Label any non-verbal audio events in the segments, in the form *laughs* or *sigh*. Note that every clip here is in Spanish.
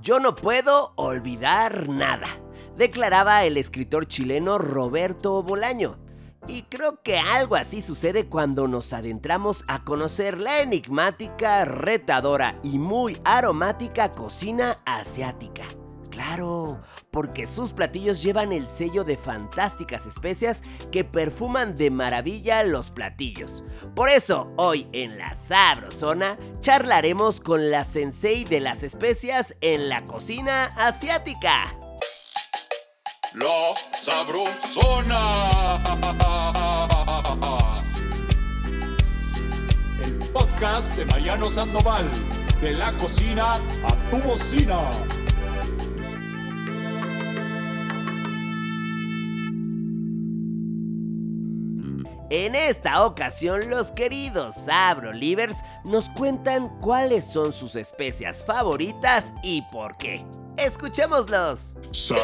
Yo no puedo olvidar nada, declaraba el escritor chileno Roberto Bolaño. Y creo que algo así sucede cuando nos adentramos a conocer la enigmática, retadora y muy aromática cocina asiática. Claro, porque sus platillos llevan el sello de fantásticas especias que perfuman de maravilla los platillos. Por eso, hoy en la Sabrosona charlaremos con la sensei de las especias en la cocina asiática. La Sabrosona. El podcast de Mariano Sandoval, de la cocina a tu bocina. En esta ocasión, los queridos Sabrolivers nos cuentan cuáles son sus especias favoritas y por qué. Escuchémoslos. Sa,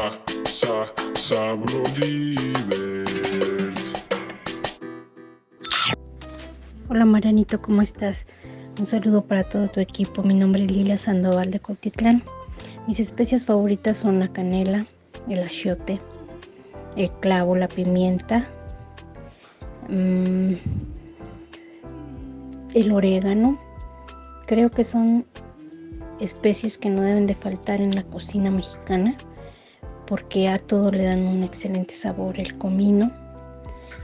sa, Sabrolivers. Hola Marianito, ¿cómo estás? Un saludo para todo tu equipo. Mi nombre es Lilia Sandoval de Cotitlán. Mis especias favoritas son la canela, el achiote, el clavo, la pimienta, Mm, el orégano. Creo que son especies que no deben de faltar en la cocina mexicana porque a todo le dan un excelente sabor. El comino,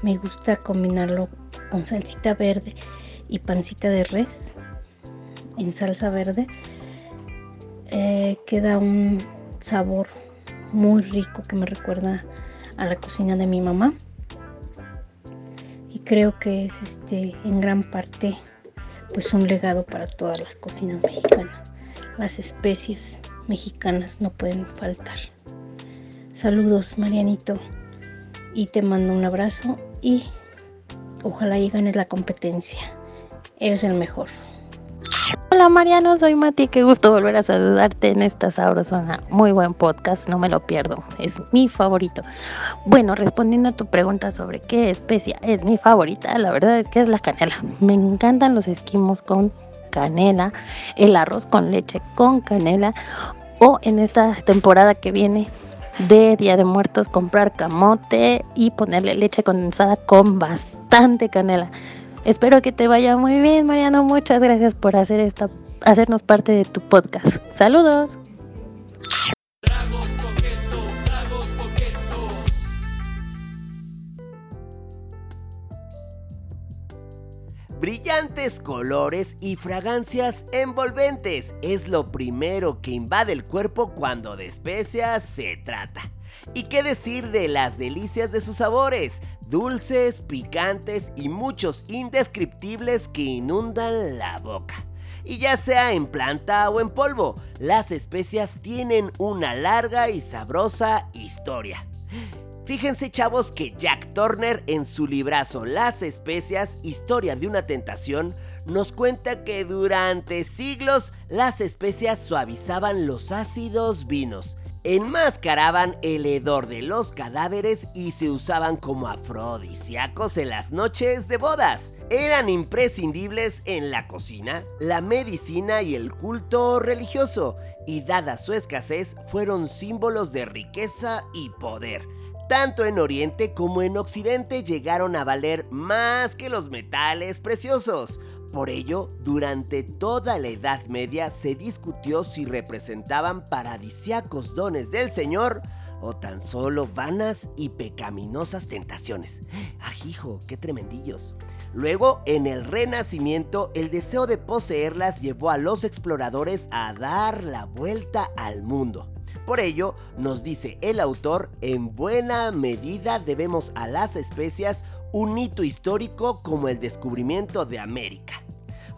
me gusta combinarlo con salsita verde y pancita de res en salsa verde. Eh, queda un sabor muy rico que me recuerda a la cocina de mi mamá creo que es este en gran parte pues un legado para todas las cocinas mexicanas. Las especies mexicanas no pueden faltar. Saludos Marianito y te mando un abrazo y ojalá y ganes la competencia. Eres el mejor. Hola Mariano, soy Mati, qué gusto volver a saludarte en esta sabrosona. Muy buen podcast, no me lo pierdo, es mi favorito. Bueno, respondiendo a tu pregunta sobre qué especia es mi favorita, la verdad es que es la canela. Me encantan los esquimos con canela, el arroz con leche con canela o en esta temporada que viene de Día de Muertos comprar camote y ponerle leche condensada con bastante canela. Espero que te vaya muy bien, Mariano. Muchas gracias por hacer esta, hacernos parte de tu podcast. Saludos. Brillantes colores y fragancias envolventes es lo primero que invade el cuerpo cuando de especias se trata. ¿Y qué decir de las delicias de sus sabores? Dulces, picantes y muchos indescriptibles que inundan la boca. Y ya sea en planta o en polvo, las especias tienen una larga y sabrosa historia. Fíjense chavos que Jack Turner en su librazo Las especias, historia de una tentación, nos cuenta que durante siglos las especias suavizaban los ácidos vinos enmascaraban el hedor de los cadáveres y se usaban como afrodisíacos en las noches de bodas. Eran imprescindibles en la cocina, la medicina y el culto religioso, y dada su escasez fueron símbolos de riqueza y poder. Tanto en Oriente como en Occidente llegaron a valer más que los metales preciosos. Por ello, durante toda la Edad Media se discutió si representaban paradisiacos dones del Señor o tan solo vanas y pecaminosas tentaciones. ¡Ajijo! ¡Qué tremendillos! Luego, en el Renacimiento, el deseo de poseerlas llevó a los exploradores a dar la vuelta al mundo. Por ello, nos dice el autor, en buena medida debemos a las especias un hito histórico como el descubrimiento de América.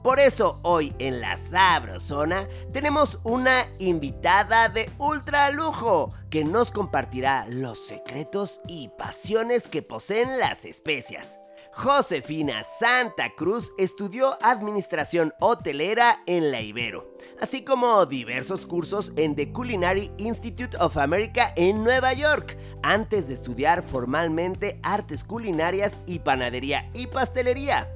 Por eso hoy en la Sabrosona tenemos una invitada de ultra lujo que nos compartirá los secretos y pasiones que poseen las especias. Josefina Santa Cruz estudió administración hotelera en la Ibero, así como diversos cursos en The Culinary Institute of America en Nueva York, antes de estudiar formalmente artes culinarias y panadería y pastelería.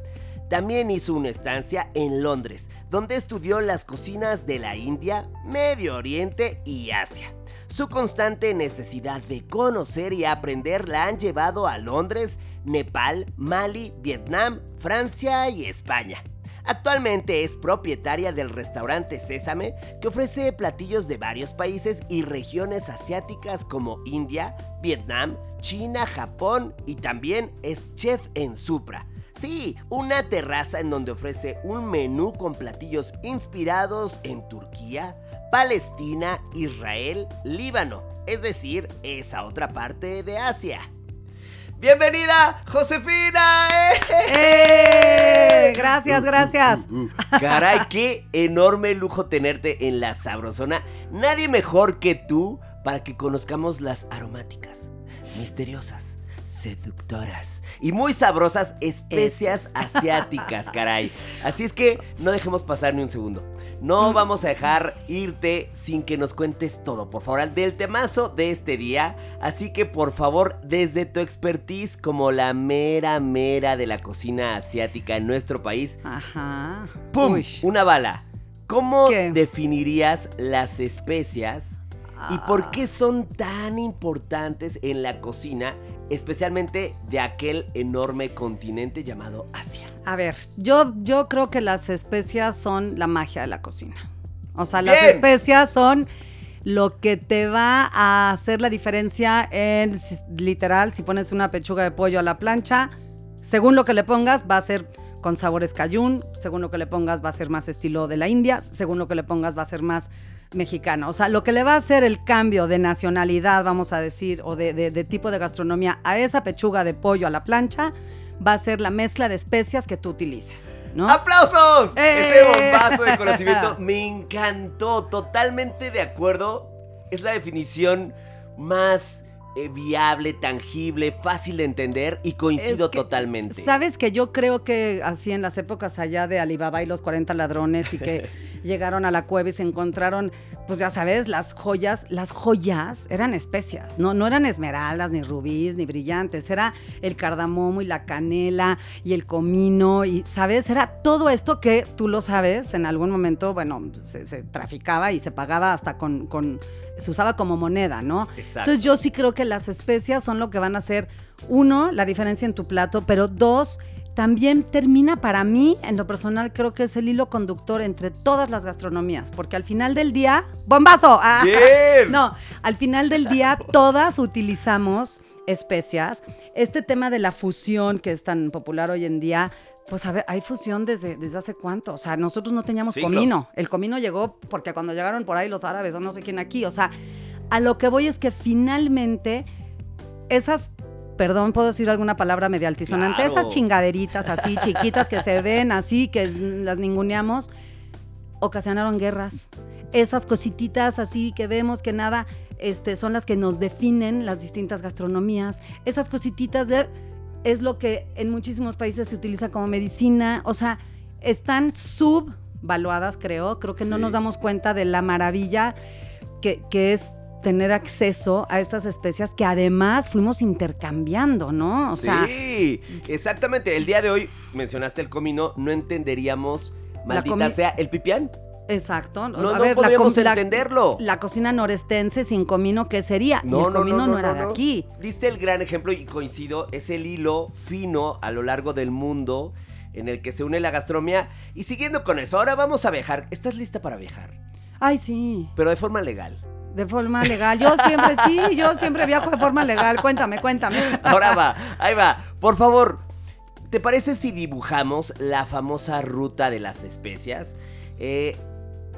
también hizo una estancia en Londres, donde estudió las cocinas de la India, Medio Oriente y Asia. Su constante necesidad de conocer y aprender la han llevado a Londres, Nepal, Mali, Vietnam, Francia y España. Actualmente es propietaria del restaurante Sésame, que ofrece platillos de varios países y regiones asiáticas como India, Vietnam, China, Japón y también es chef en Supra. Sí, una terraza en donde ofrece un menú con platillos inspirados en Turquía, Palestina, Israel, Líbano, es decir, esa otra parte de Asia. ¡Bienvenida, Josefina! ¡Eh! Gracias, gracias. Uh, uh. Caray, qué enorme lujo tenerte en la Sabrosona. Nadie mejor que tú para que conozcamos las aromáticas, misteriosas, seductoras y muy sabrosas especias asiáticas, caray. Así es que no dejemos pasar ni un segundo. No vamos a dejar irte sin que nos cuentes todo, por favor, del temazo de este día. Así que, por favor, desde tu expertise como la mera mera de la cocina asiática en nuestro país, Ajá. ¡pum! Uy. Una bala. ¿Cómo ¿Qué? definirías las especias y por Ah. qué son tan importantes en la cocina, especialmente de aquel enorme continente llamado Asia? A ver, yo, yo creo que las especias son la magia de la cocina. O sea, las Bien. especias son lo que te va a hacer la diferencia en, literal, si pones una pechuga de pollo a la plancha, según lo que le pongas, va a ser con sabores cayún, según lo que le pongas va a ser más estilo de la India, según lo que le pongas va a ser más mexicano. O sea, lo que le va a hacer el cambio de nacionalidad, vamos a decir, o de, de- de tipo de gastronomía a esa pechuga de pollo a la plancha, va a ser la mezcla de especias que tú utilices, ¿no? ¡Aplausos! ¡Eh! Ese bombazo de conocimiento me encantó. Totalmente de acuerdo. Es la definición más viable, tangible, fácil de entender y coincido Es que, totalmente. Sabes que yo creo que así en las épocas allá de Alibaba y los 40 ladrones y que *laughs* llegaron a la cueva y se encontraron, pues ya sabes, las joyas, las joyas eran especias, no, no eran esmeraldas, ni rubíes, ni brillantes, era el cardamomo y la canela y el comino y, ¿sabes? Era todo esto que tú lo sabes, en algún momento, bueno, se, se traficaba y se pagaba hasta con, con, se usaba como moneda, ¿no? Exacto. Entonces yo sí creo que las especias son lo que van a hacer, uno, la diferencia en tu plato, pero dos, también termina para mí, en lo personal, creo que es el hilo conductor entre todas las gastronomías, porque al final del día, ¡bombazo! ¡Ah! *laughs* ¡Bien! No, al final del día *laughs* todas utilizamos especias. Este tema de la fusión que es tan popular hoy en día, pues a ver, hay fusión desde, desde hace cuánto. O sea, nosotros no teníamos Siglos. comino. El comino llegó porque cuando llegaron por ahí los árabes o no sé quién aquí. O sea, a lo que voy es que finalmente esas, perdón, puedo decir alguna palabra media altisonante, Claro. esas chingaderitas así chiquitas que se ven así, que las ninguneamos, ocasionaron guerras. Esas cosititas así que vemos que nada este, son las que nos definen las distintas gastronomías. Esas cosititas de, es lo que en muchísimos países se utiliza como medicina. O sea, están subvaluadas, creo. Creo que no nos damos cuenta de la maravilla que, que es tener acceso a estas especias que además fuimos intercambiando, ¿no? O sea, sí, exactamente. El día de hoy mencionaste el comino, no entenderíamos, maldita sea, el pipián. Exacto. No, A no ver, podríamos la- entenderlo. La cocina norestense sin comino, ¿qué sería? y el comino no, era de aquí. Diste el gran ejemplo y coincido, es el hilo fino a lo largo del mundo en el que se une la gastronomía. Y siguiendo con eso, ahora vamos a viajar. ¿Estás lista para viajar? Ay, sí, Pero de forma legal. de forma legal. Yo siempre, sí, yo siempre viajo de forma legal. Cuéntame, cuéntame. Ahora va, ahí va. Por favor, ¿te parece si dibujamos la famosa ruta de las especias? Eh,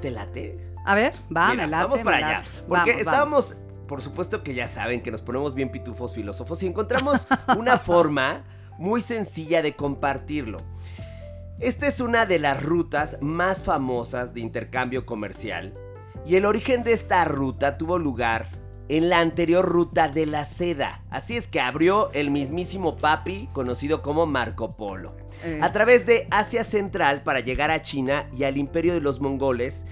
¿Te late? A ver, va, Mira, me late, vamos para me allá. late. Porque Vamos, vamos. estábamos, por supuesto que ya saben que nos ponemos bien pitufos filósofos y encontramos una *laughs* forma muy sencilla de compartirlo. Esta es una de las rutas más famosas de intercambio comercial y el origen de esta ruta tuvo lugar en la anterior ruta de la seda. Así es que abrió el mismísimo papi conocido como Marco Polo. Es- A través de Asia Central para llegar a China y al imperio de los mongoles,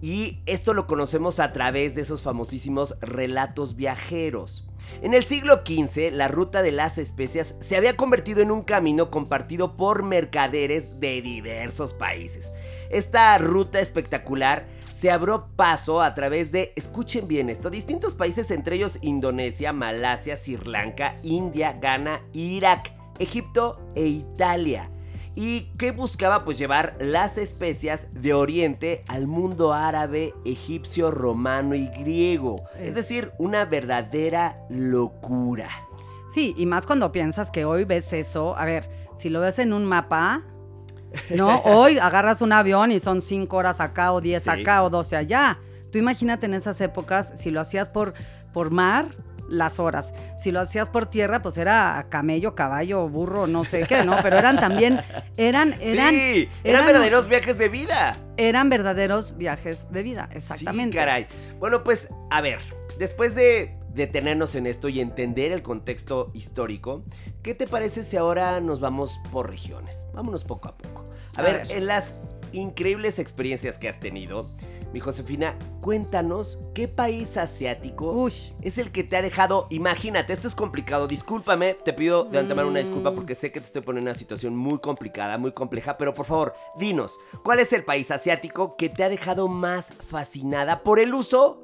Y esto lo conocemos a través de esos famosísimos relatos viajeros. En el siglo XV, la ruta de las especias se había convertido en un camino compartido por mercaderes de diversos países. Esta ruta espectacular se abrió paso a través de, escuchen bien esto, distintos países, entre ellos Indonesia, Malasia, Sri Lanka, India, Ghana, Irak, Egipto e Italia. ¿Y qué buscaba? Pues llevar las especias de Oriente al mundo árabe, egipcio, romano y griego. Es Es- decir, una verdadera locura. Sí, y más cuando piensas que hoy ves eso. A ver, si lo ves en un mapa, ¿no? *laughs* Hoy agarras un avión y son cinco horas acá, o 10 Sí. acá, o 12 allá. Tú imagínate en esas épocas, si lo hacías por, por mar, las horas. Si lo hacías por tierra, pues era camello, caballo, burro, no sé qué, ¿no? Pero eran también, eran, eran, sí, eran, eran- verdaderos viajes de vida. eran verdaderos viajes de vida, exactamente. Sí, caray. Bueno, pues, a ver, después de detenernos en esto y entender el contexto histórico, ¿qué te parece si ahora nos vamos por regiones? Vámonos poco a poco. A, A ver, ver. en las increíbles experiencias que has tenido, mi Josefina, cuéntanos qué país asiático es el que te ha dejado, imagínate, esto es complicado, discúlpame, te pido de antemano una disculpa Mm. porque sé que te estoy poniendo en una situación muy complicada, muy compleja, pero por favor, dinos, ¿cuál es el país asiático que te ha dejado más fascinada por el uso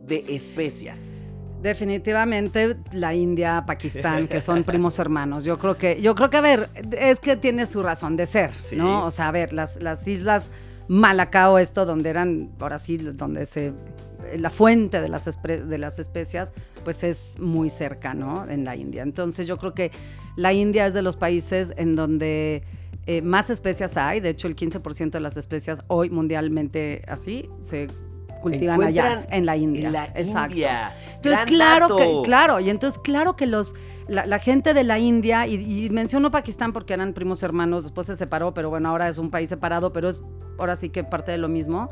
de especias? Definitivamente la India, Pakistán, que son *laughs* primos hermanos. Yo creo que, yo creo que, a ver, es que tiene su razón de ser, Sí. ¿no? O sea, a ver, las, las islas Malacao, esto, donde eran, ahora sí, donde se la fuente de las, de las especias, pues es muy cerca, ¿no? En la India. Entonces yo creo que la India es de los países en donde eh, más especias hay. De hecho, el 15% de las especias hoy mundialmente así se cultivan allá, en la India. En la Exacto. India. Entonces, Gran claro dato. que, claro, y entonces, claro que los, la, la gente de la India, y, y menciono Pakistán porque eran primos hermanos, después se separó, pero bueno, ahora es un país separado, pero es ahora sí que parte de lo mismo.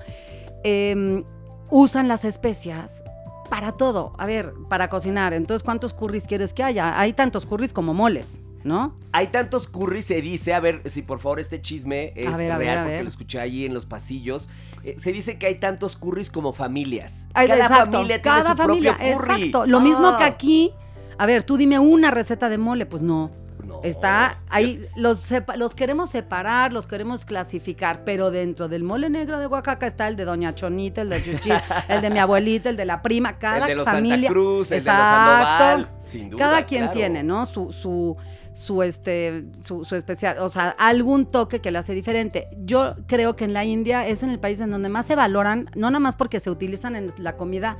eh, usan las especias para todo. A ver, para cocinar. Entonces, ¿cuántos curries quieres que haya? Hay tantos curries como moles, ¿no? Hay tantos curries, se dice, a ver si por favor este chisme es ver, ver, real, porque lo escuché ahí en los pasillos. Eh, se dice que hay tantos curries como familias. Ay, Cada exacto, familia tiene cada su familia, propio curry. Exacto. Lo mismo Ah. que aquí. A ver, tú dime una receta de mole, pues no. No. Está ahí, los, los queremos separar, los queremos clasificar, pero dentro del mole negro de Oaxaca está el de Doña Chonita, el de Chuchi, *laughs* el de mi abuelita, el de la prima, cada el de los familia. Santa Cruz, el de los Exacto. Sandoval. Sin duda, Cada quien claro. tiene, ¿no? Su, su, su, este, su, su especial, o sea, algún toque que le hace diferente. Yo creo que en la India es en el país en donde más se valoran, no nada más porque se utilizan en la comida,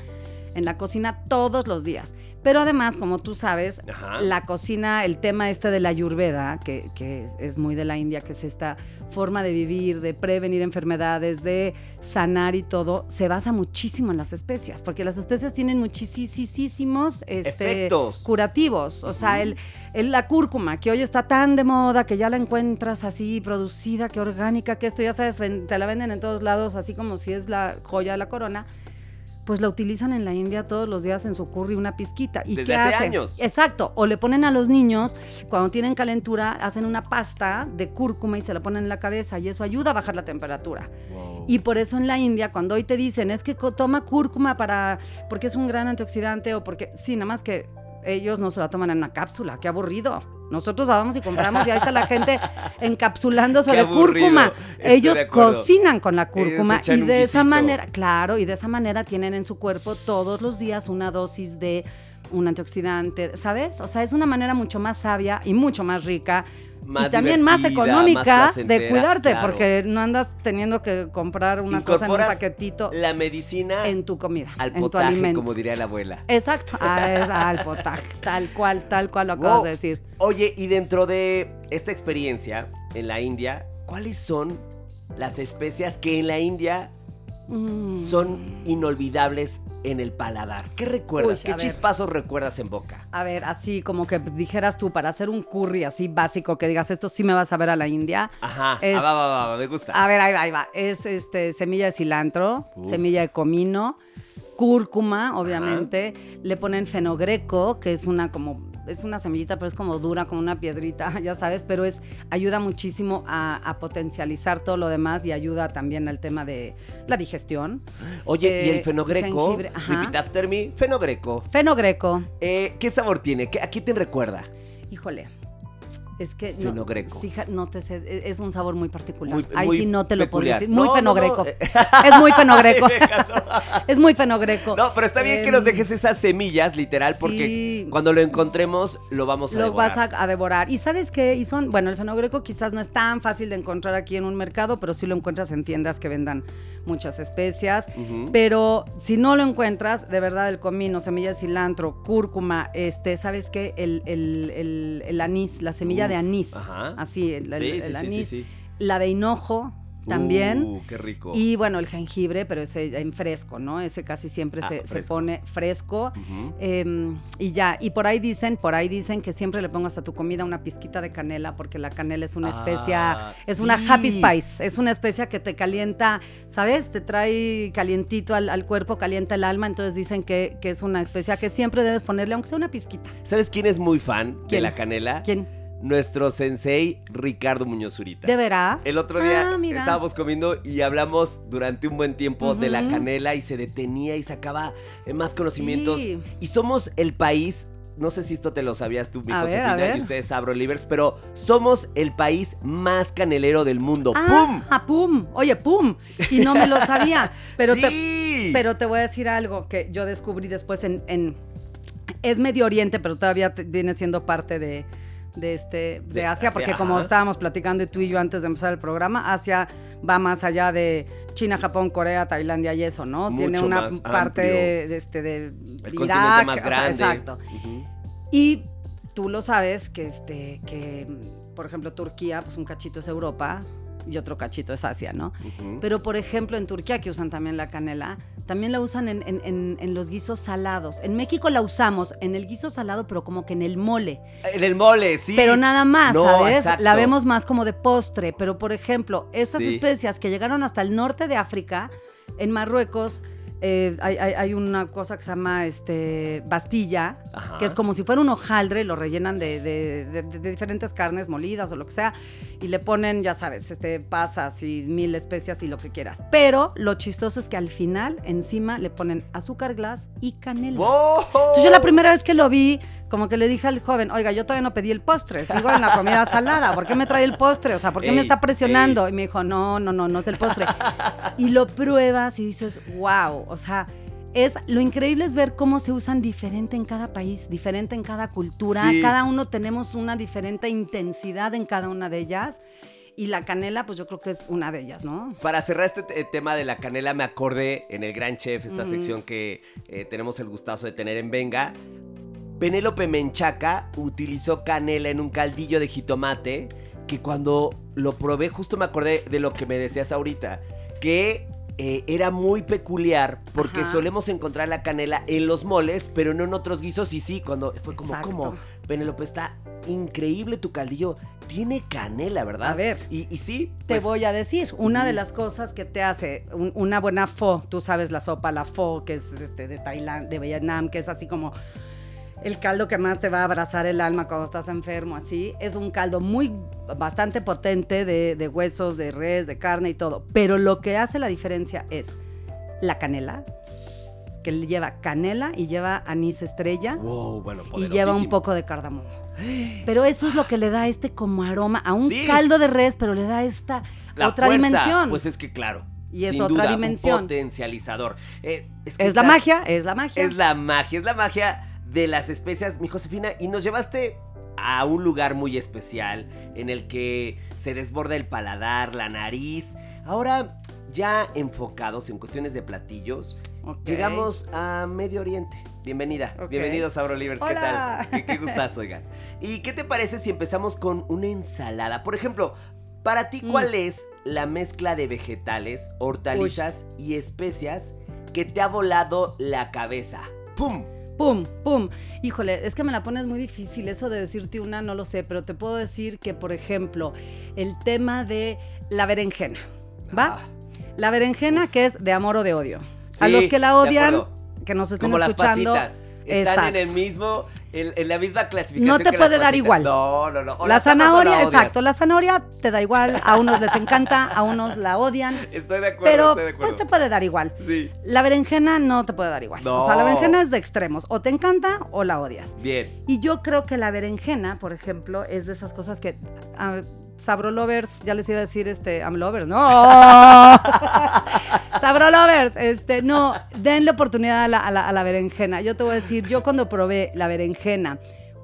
en la cocina todos los días, pero además, como tú sabes, Ajá. la cocina, el tema este de la ayurveda, que, que es muy de la India, que es esta forma de vivir, de prevenir enfermedades, de sanar y todo, se basa muchísimo en las especias, porque las especias tienen muchísimos este, Efectos. curativos. O sea, el, el- la cúrcuma, que hoy está tan de moda, que ya la encuentras así producida, que orgánica, que esto ya sabes, te la venden en todos lados, así como si es la joya de la corona. Pues la utilizan en la India todos los días en su curry una pizquita. ¿Y Desde qué hace hacen? años. Exacto. O le ponen a los niños, cuando tienen calentura, hacen una pasta de cúrcuma y se la ponen en la cabeza y eso ayuda a bajar la temperatura. Wow. Y por eso en la India, cuando hoy te dicen, es que toma cúrcuma para, porque es un gran antioxidante o porque, sí, nada más que ellos no se la toman en una cápsula, qué aburrido. Nosotros vamos y compramos y ahí está la gente *laughs* encapsulándose Qué de aburrido, cúrcuma. estoy Ellos de cocinan con la cúrcuma y de esa manera, claro, y de esa manera tienen en su cuerpo todos los días una dosis de un antioxidante, ¿sabes? O sea, es una manera mucho más sabia y mucho más rica Más y también más económica de cuidarte, claro. porque no andas teniendo que comprar una cosa en un paquetito La medicina en tu comida, al en tu potaje, alimento. como diría la abuela. Exacto, ah, *laughs* al potaje, tal cual, tal cual lo Wow. acabas de decir. Oye, y dentro de esta experiencia en la India, ¿cuáles son las especias que en la India Mm. son inolvidables en el paladar? ¿Qué recuerdas? Uy, ¿Qué ver. chispazos recuerdas en boca? A ver, así como que dijeras tú, para hacer un curry así básico, que digas, esto sí me vas a ver a la India. Ajá, Es- ah, va, va, va, va, me gusta. A ver, ahí va, ahí va. Es este, semilla de cilantro, Uf. semilla de comino, cúrcuma, obviamente. Le ponen fenogreco, que es una como es una semillita, pero es como dura, como una piedrita, *laughs* ya sabes, pero es, ayuda muchísimo a, a potencializar todo lo demás y ayuda también al tema de la digestión. Oye, y Eh, el fenogreco, jengibre, ajá. repeat after me, fenogreco. Fenogreco, Eh, ¿Qué sabor tiene? ¿Qué- ¿A qué te recuerda? híjole. Es que no, Fenogreco. Fíjate, no te sé, e- es un sabor muy particular. Muy- Ahí muy sí no te lo podría decir. Muy No, no, fenogreco. no. *laughs* Es muy fenogreco. *laughs* Es muy fenogreco. No, pero está bien que nos Em, dejes esas semillas, literal, porque sí. cuando lo encontremos lo vamos a Lo devorar. vas a, a devorar. ¿Y sabes qué? Y son, bueno, el fenogreco quizás no es tan fácil de encontrar aquí en un mercado, pero sí lo encuentras en tiendas que vendan muchas especias. Pero si no lo encuentras, de verdad, el comino, semilla de cilantro, cúrcuma, este, ¿sabes qué? El, el- el- el anís, la semilla de anís. ajá. Así, el, Sí, el sí, anís. sí. La de hinojo también. Uh, qué rico. Y bueno, el jengibre, pero ese en fresco, ¿no? Ese casi siempre Ah, se, se pone fresco. Em, y ya, y por ahí dicen, por ahí dicen que siempre le pongas a tu comida una pizquita de canela, porque la canela es una especia, Ah, es una happy spice, es una especia que te calienta, ¿sabes? Te trae calientito al, al cuerpo, calienta el alma, entonces dicen que, que es una especia que siempre debes ponerle, aunque sea una pizquita. ¿Sabes quién es muy fan de la canela? ¿Quién? Nuestro sensei Ricardo Muñoz Zurita. ¿De veras? El otro día Ah, estábamos comiendo y hablamos durante un buen tiempo de la canela y se detenía y sacaba eh, más conocimientos. Sí. Y somos el país, no sé si esto te lo sabías tú, mi A Josefina, ver. y ustedes, Abro Livers, pero somos el país más canelero del mundo. ¡Pum! Ah, pum. Oye, pum. Y no me lo sabía. *laughs* Pero te, sí. Pero te voy a decir algo que yo descubrí después en... en- es Medio Oriente, pero todavía te- viene siendo parte de, de este, de, De Asia, Asia, porque como estábamos platicando tú y yo antes de empezar el programa, Asia va más allá de China, Japón, Corea, Tailandia y eso, ¿no? Tiene una parte de, este, de el Irak, más o sea, grande. exacto. Y tú lo sabes que, este, que, por ejemplo, Turquía, pues un cachito es Europa y otro cachito es Asia, ¿no? Pero, por ejemplo, en Turquía, que usan también la canela, también la usan en, en- en- en los guisos salados. En México la usamos en el guiso salado, pero como que en el mole. En el mole, sí. Pero nada más, No, ¿sabes? exacto. La vemos más como de postre. Pero, por ejemplo, estas Sí. especias que llegaron hasta el norte de África, en Marruecos, eh, hay, hay- hay una cosa que se llama este, bastilla, Ajá. que es como si fuera un hojaldre, lo rellenan de, de- de- de diferentes carnes molidas o lo que sea, y le ponen, ya sabes, este, pasas y mil especias y lo que quieras. Pero lo chistoso es que al final, encima, le ponen azúcar glass y canela. ¡Wow! Entonces yo la primera vez que lo vi, como que le dije al joven, oiga, yo todavía no pedí el postre, sigo en la comida salada, ¿por qué me trae el postre? O sea, ¿por qué me Ey, está presionando? Y me dijo, no, no, no, no es el postre. y lo pruebas y dices, wow, o sea, es lo increíble es ver cómo se usan diferente en cada país, diferente en cada cultura, Sí. cada uno tenemos una diferente intensidad en cada una de ellas. Y la canela, pues yo creo que es una de ellas, ¿no? Para cerrar este te- tema de la canela, me acordé en el Gran Chef, esta sección que eh, tenemos el gustazo de tener en Venga. Penélope Menchaca utilizó canela en un caldillo de jitomate que cuando lo probé, justo me acordé de lo que me decías ahorita, que eh, era muy peculiar porque Ajá. solemos encontrar la canela en los moles, pero no en otros guisos y sí, cuando fue como, Exacto. como, Penélope, está increíble tu caldillo, tiene canela, ¿verdad? A ver. Y, y sí, Te pues, voy a decir, una de las cosas que te hace un- una buena pho, tú sabes la sopa, la pho, que es este, de Tailandia, de Vietnam, que es así como el caldo que más te va a abrazar el alma cuando estás enfermo, así. Es un caldo muy, bastante potente de, de huesos, de res, de carne y todo. Pero lo que hace la diferencia es la canela, que lleva canela y lleva anís estrella Wow, bueno, y lleva un poco de cardamomo. Pero eso es lo que le da este como aroma a un Sí. caldo de res, pero le da esta La otra fuerza, dimensión. Pues es que claro. Y es sin otra duda, dimensión. Un potencializador. Eh, es que es la magia, es la magia. Es la magia, es la magia de las especias, mi Josefina. Y nos llevaste a un lugar muy especial en el que se desborda el paladar, la nariz. Ahora, ya enfocados en cuestiones de platillos, llegamos a Medio Oriente. Bienvenida, bienvenidos a Brolivers, ¿qué tal? Qué, qué gustazo, *laughs* oigan. ¿Y qué te parece si empezamos con una ensalada? Por ejemplo, para ti, Mm. ¿cuál es la mezcla de vegetales, hortalizas y especias que te ha volado la cabeza? ¡Pum! Pum, pum. Híjole, es que me la pones muy difícil. Eso de decirte una, no lo sé, pero te puedo decir que, por ejemplo, el tema de la berenjena. ¿Va? Ah, La berenjena que es de amor o de odio. a los que la odian, que nos estén como las escuchando. pasitas. Están exacto. en el mismo. En, en la misma clasificación. No te que las puede dar igual. No, no, no. O La zanahoria, la exacto, la zanahoria te da igual, a unos les encanta, a unos la odian, *laughs* Estoy de acuerdo, pero estoy de acuerdo. pues te puede dar igual. Sí. La berenjena no te puede dar igual. O sea, la No. berenjena es de extremos, o te encanta o la odias. Bien. Y yo creo que la berenjena, por ejemplo, es de esas cosas que a Sabro Lovers, ya les iba a decir este, I'm Lovers, no. *laughs* *laughs* Sabro Lovers, este, no, denle oportunidad a la, a la- a la berenjena. Yo te voy a decir, yo cuando probé la berenjena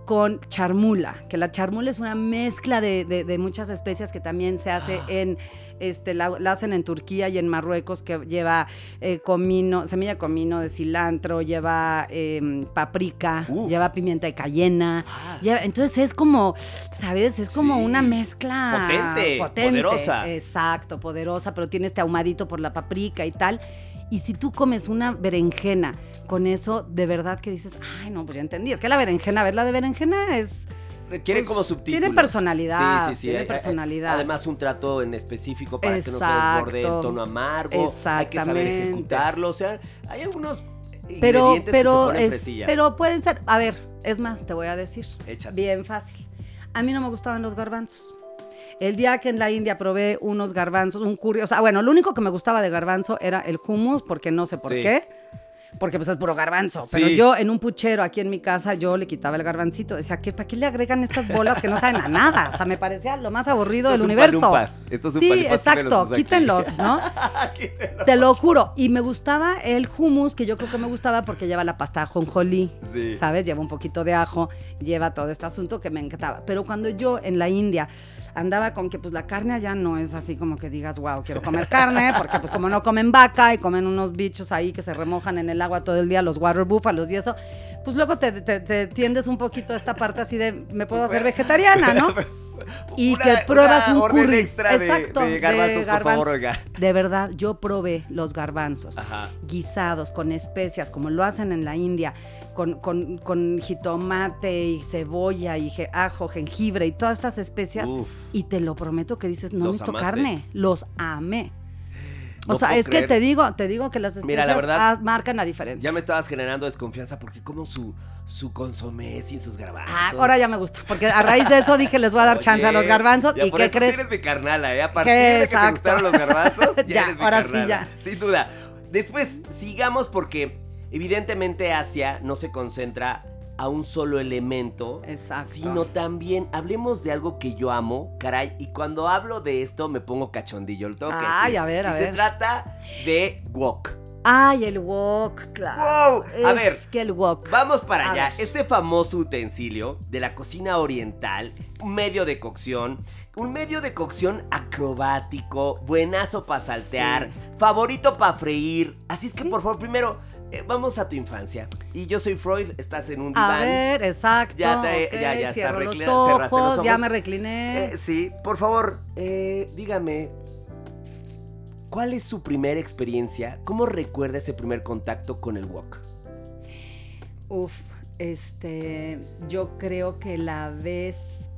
con charmula, que la charmula es una mezcla de, de- de muchas especias que también se hace en, este, la, la hacen en Turquía y en Marruecos, que lleva eh, comino, semilla de comino, de cilantro, lleva em, paprika, Uf. lleva pimienta de cayena. Ah. lleva- entonces es como, ¿sabes? Es como Sí. una mezcla Potente, poderosa. Exacto, poderosa, pero tiene este ahumadito por la paprika y tal. Y si tú comes una berenjena con eso, de verdad que dices, ay, no, pues ya entendí. Es que la berenjena, a ver, la de berenjena es Requiere Pues, como subtítulos. tiene personalidad, Sí, sí, sí. tiene Hay- hay- personalidad. Además, un trato en específico para que no se desborde el tono amargo. Hay que saber ejecutarlo. O sea, hay algunos pero, ingredientes que se pero, ponen es, pero pueden ser, a ver, es más, te voy a decir, Échate. bien fácil. A mí no me gustaban los garbanzos. El día que en la India probé unos garbanzos, un curry, o sea, bueno, lo único que me gustaba de garbanzo era el hummus, porque no sé por Sí. qué. Porque pues es puro garbanzo. Pero Sí. yo en un puchero aquí en mi casa, yo le quitaba el garbancito. Decía, ¿qué, ¿para qué le agregan estas bolas que no saben a nada? O sea, me parecía lo más aburrido del son universo. palumpas. Estos son sí, palumpas, exacto. quítenlos aquí. Quítenlos, ¿no? *laughs* Te lo juro. Y me gustaba el hummus, que yo creo que me gustaba porque lleva la pasta de ajonjolí. Sí. ¿Sabes? Lleva un poquito de ajo, lleva todo este asunto que me encantaba. Pero cuando yo en la India andaba con que pues la carne allá no es así como que digas, wow, quiero comer carne, porque pues como no comen vaca y comen unos bichos ahí que se remojan en el agua todo el día, los water búfalos y eso, pues luego te, te- te tiendes un poquito a esta parte así de, me puedo hacer vegetariana, ¿no? *laughs* Y Una- que pruebas un curry. extra de- Exacto, de garbanzos, por favor, garbanzos. oiga. De verdad, yo probé los garbanzos Ajá. guisados con especias, como lo hacen en la India, con, con- con jitomate y cebolla y je- ajo, jengibre y todas estas especias. Uf. Y te lo prometo que dices, no ¿Los necesito amaste? carne, los amé. O No sea, es creer. que te digo, te digo que las Mira, la verdad, marcan la diferencia. Ya me estabas generando desconfianza porque como su, su consomé sin sus garbanzos. Ah, ahora ya me gusta, porque a raíz de eso dije, les voy a dar *laughs* chance a los garbanzos. ya ¿Y por qué eso sí crees? eres mi carnala, ¿eh? A partir de que te gustaron los garbanzos, *laughs* ya, Ya, eres mi ahora sí, ya. Sin duda. Después, sigamos porque evidentemente Asia no se concentra a un solo elemento, Exacto. sino también hablemos de algo que yo amo, caray, y cuando hablo de esto me pongo cachondillo, lo tengo que Ay, decir. a ver, a y se ver. trata de wok. Ay, el wok, claro. Wow, a Es ver, que el wok. Vamos para A allá. ver. Este famoso utensilio de la cocina oriental, un medio de cocción, un medio de cocción acrobático, buenazo para saltear, favorito para freír. Así es que Sí. por favor, primero eh, vamos a tu infancia. Y yo soy Freud, estás en un diván. A ver, exacto. Ya te- ok, ya- ya está los cerraste los ojos, ya me recliné. Eh, sí, por favor, eh, dígame. ¿Cuál es su primera experiencia? ¿Cómo recuerda ese primer contacto con el wok? Uf, este, yo creo que la vez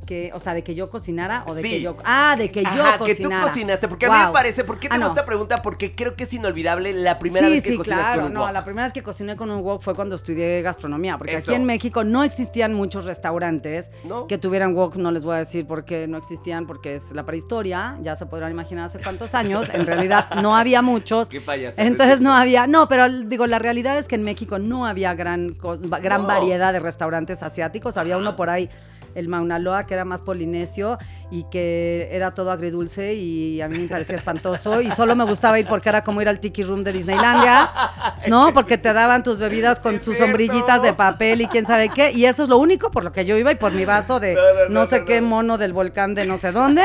que, o sea, de que yo cocinara o de Sí. que yo, ah, de que yo Ajá, que tú cocinara. cocinaste. Porque a mí me parece, ¿por qué Ah, tengo no. esta pregunta? Porque creo que es inolvidable la primera sí, vez que sí, cocinas claro, con un no, wok. la primera vez que cociné con un wok fue cuando estudié gastronomía, porque Eso. aquí en México no existían muchos restaurantes ¿No? que tuvieran wok, no les voy a decir por qué no existían, porque es la prehistoria, ya se podrán imaginar hace cuántos años, en realidad no había muchos. *laughs* Qué payasada Entonces es no había, no, pero digo, la realidad es que en México no había gran, gran No. variedad de restaurantes asiáticos. Había uno por ahí, el Mauna Loa, que era más polinesio y que era todo agridulce y a mí me parecía espantoso. Y solo me gustaba ir porque era como ir al Tiki Room de Disneylandia, *laughs* ¿no? Porque te daban tus bebidas con Sí, sus sombrillitas de papel y quién sabe qué. Y eso es lo único por lo que yo iba y por mi vaso de No, no, no, no, sé qué no. mono del volcán de no sé dónde.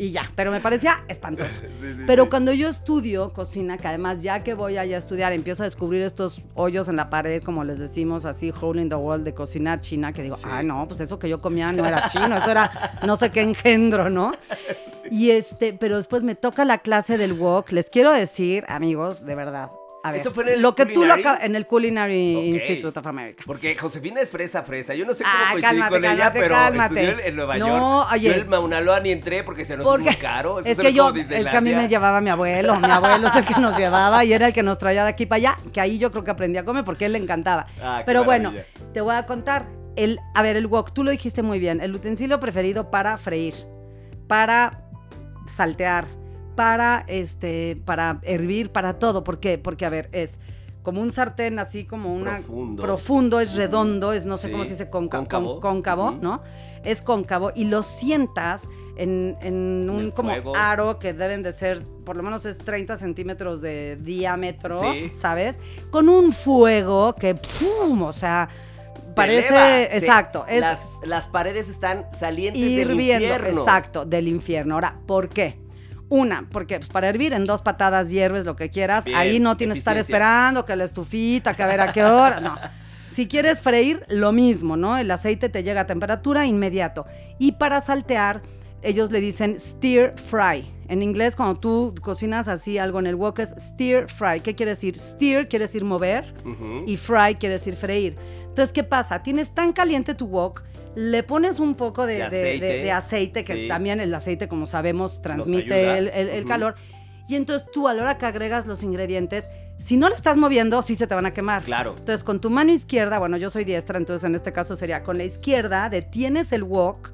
Y ya, pero me parecía espantoso. *laughs* Sí, sí, Pero sí. cuando yo estudio cocina, que además ya que voy allá a estudiar, empiezo a descubrir estos hoyos en la pared, como les decimos así, hole in the wall de cocina china, que digo, ay no, pues eso que yo comía no era chino, eso era no sé qué engendro, ¿no? *laughs* Y este, pero después me toca la clase del wok. Les quiero decir, amigos, de verdad. A ver, ¿Eso fue en el lo que tú lo culinary? acabas en el Culinary. Institute of America. Porque Josefina es fresa, fresa. Yo no sé cómo Ah, coincidí cálmate, con ella, cálmate, pero cálmate. estudió en- en Nueva No, York. oye. Yo el Mauna Loa ni entré porque se nos Porque muy caro. Eso es que yo, es que a mí me llevaba mi abuelo, mi abuelo es el que nos *laughs* llevaba y era el que nos traía de aquí para allá, que ahí yo creo que aprendí a comer porque a él le encantaba. Ah, Pero bueno, te voy a contar. El, a ver, el wok, tú lo dijiste muy bien, el utensilio preferido para freír, para saltear, para, este, para hervir, para todo. ¿Por qué? Porque, a ver, es como un sartén así como una... Profundo. profundo, es redondo, es no sé Sí. cómo se dice, conca- Cóncavo. con- cóncavo, Ujú. ¿no? Es cóncavo y lo sientas en, en un como fuego. aro que deben de ser, por lo menos es 30 centímetros de diámetro, Sí. ¿sabes? Con un fuego que, ¡pum! O sea, parece... eleva. Se- exacto, es las, las paredes están salientes del hirviendo, infierno. exacto, del infierno. Ahora, ¿por qué? Una, porque pues, para hervir en dos patadas hierves lo que quieras. Bien, Ahí no tienes que estar esperando que la estufita, que a ver a qué hora. No. Si quieres freír, lo mismo, ¿no? El aceite te llega a temperatura inmediato. Y para saltear, ellos le dicen stir fry. En inglés, cuando tú cocinas así algo en el wok es stir fry. ¿Qué quiere decir? Stir quiere decir mover y fry quiere decir freír. Entonces, ¿qué pasa? Tienes tan caliente tu wok, le pones un poco de, De de- de- aceite. de aceite, que Sí. también el aceite, como sabemos, transmite el, el- el Ujú. calor. Y entonces tú, a la hora que agregas los ingredientes, si no lo estás moviendo, sí se te van a quemar. Claro. Entonces, con tu mano izquierda, bueno, yo soy diestra, entonces en este caso sería con la izquierda, detienes el wok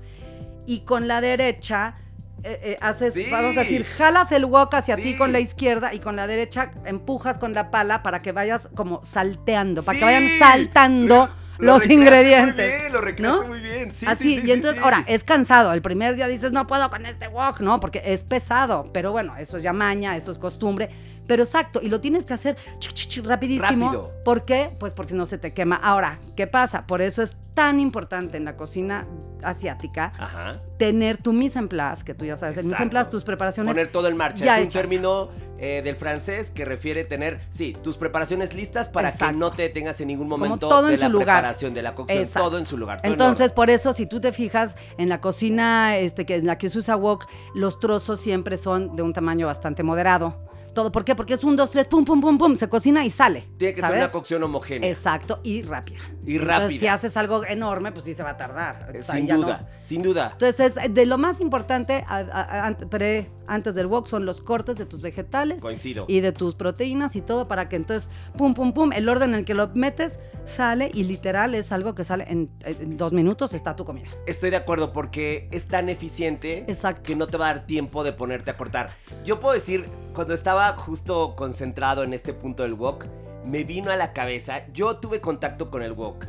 y con la derecha eh, eh, haces, Sí. vamos a decir, jalas el wok hacia ti con la izquierda y con la derecha empujas con la pala para que vayas como salteando, para que vayan saltando Lo los ingredientes. Muy bien, lo recreaste ¿no? muy bien. Sí, Así, sí, sí, y entonces, ahora, es cansado. El primer día dices, no puedo con este wok, ¿no? Porque es pesado. Pero bueno, eso es ya maña, eso es costumbre. Pero exacto, y lo tienes que hacer ch, ch, ch, rapidísimo. Rápido. ¿Por qué? Pues porque no se te quema. Ahora, ¿qué pasa? Por eso es tan importante en la cocina asiática Ajá. tener tu mise en place, que tú ya sabes, el mise en place, tus preparaciones. Poner todo en marcha. ya es un hechas. término eh, del francés que refiere tener, sí, tus preparaciones listas para Exacto. que no te detengas en ningún momento todo en de la su lugar. preparación, de la cocción, Exacto. todo en su lugar. en Entonces, por eso, si tú te fijas en la cocina este, que, en la que se usa wok, los trozos siempre son de un tamaño bastante moderado. Todo, ¿Por qué? Porque es un, dos, tres, pum, pum, pum, pum, se cocina y sale. Tiene que ¿sabes? ser una cocción homogénea. Exacto, y rápida. Y Entonces, rápida. si haces algo enorme, pues sí se va a tardar. Eh, O sea, sin ya no. duda, sin duda. Entonces, es de lo más importante a- a- a- pre- antes del wok son los cortes de tus vegetales Coincido. y de tus proteínas y todo para que entonces, pum, pum, pum, el orden en el que lo metes sale y literal es algo que sale en, en dos minutos, está tu comida. Estoy de acuerdo porque es tan eficiente Exacto. que no te va a dar tiempo de ponerte a cortar. Yo puedo decir, cuando estaba justo concentrado en este punto del wok, me vino a la cabeza, yo tuve contacto con el wok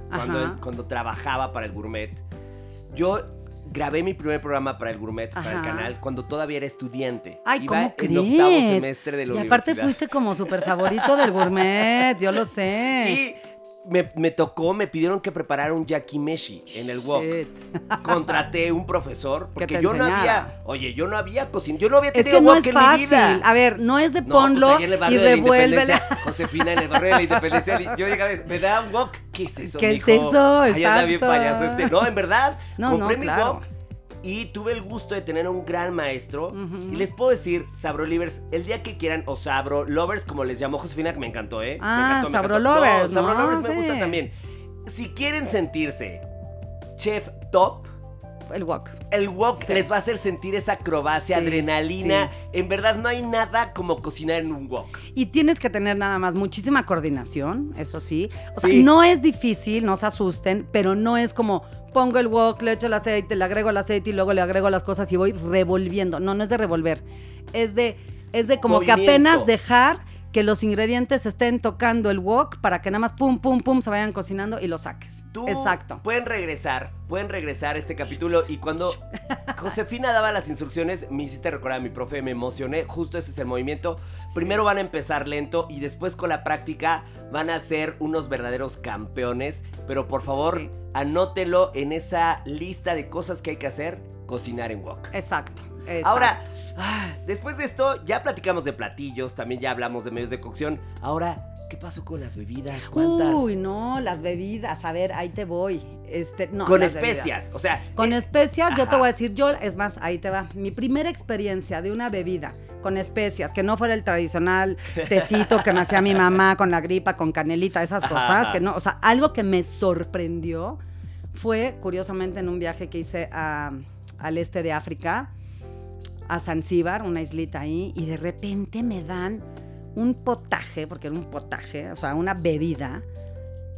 cuando, trabajaba para el gourmet. Yo grabé mi primer programa para el gourmet, para el canal, cuando todavía era estudiante. Ay, Iba ¿cómo en crees? octavo semestre de la y aparte universidad. fuiste como súper favorito del gourmet, yo lo sé. *laughs* Y me, me tocó, me pidieron que preparara un yakimeshi en el wok. Shit. Contraté un profesor porque yo no había, oye, yo no había cocinado, yo no había Es tenido que no wok es en mi fácil. vida. A ver, no es de No, ponlo pues en el y barrio revuélvela. Josefina, en el barrio de la Independencia, yo llegaba me da un wok. ¿Qué es eso, ¿Qué es eso? Ahí anda bien payaso este. No, en verdad, No, compré no, mi claro. wok y tuve el gusto de tener a un gran maestro. Y les puedo decir, Sabro Livers, el día que quieran, o Sabro Lovers, como les llamó Josefina, que me encantó, ¿eh? Ah, me encantó, me Sabro encantó. Lovers, Sabro ¿no? Lovers me gusta también. Si quieren sentirse chef top, El wok. el wok Sí. les va a hacer sentir esa acrobacia, Sí, adrenalina. En verdad, no hay nada como cocinar en un wok. Y tienes que tener nada más muchísima coordinación, eso sí. O sea, Sí. no es difícil, no se asusten, pero no es como pongo el wok, le echo el aceite, le agrego el aceite y luego le agrego las cosas y voy revolviendo. No, no es de revolver. Es de, es de como que apenas dejar que los ingredientes estén tocando el wok para que nada más pum, pum, pum se vayan cocinando y lo saques. Tú Exacto. pueden regresar, pueden regresar a este capítulo y cuando *laughs* Josefina daba las instrucciones, me hiciste recordar a mi profe, me emocioné, justo ese es el movimiento. Primero van a empezar lento y después con la práctica van a ser unos verdaderos campeones, pero por favor, Sí. anótelo en esa lista de cosas que hay que hacer, cocinar en wok. Exacto. Exacto. Ahora, ah, después de esto, ya platicamos de platillos, también ya hablamos de medios de cocción. Ahora, ¿qué pasó con las bebidas? ¿Cuántas? Uy, no, las bebidas. A ver, ahí te voy. Este, no, con bebidas. especias, o sea, Con eh, especias, yo te voy a decir, yo, es más, ahí te va. Mi primera experiencia de una bebida con especias, que no fuera el tradicional *laughs* tecito que me hacía mi mamá con la gripa, con canelita, esas cosas, ajá. que no, o sea, algo que me sorprendió fue, curiosamente, en un viaje que hice a- al este de África, a Zanzíbar, una islita ahí, y de repente me dan un potaje, porque era un potaje, o sea, una bebida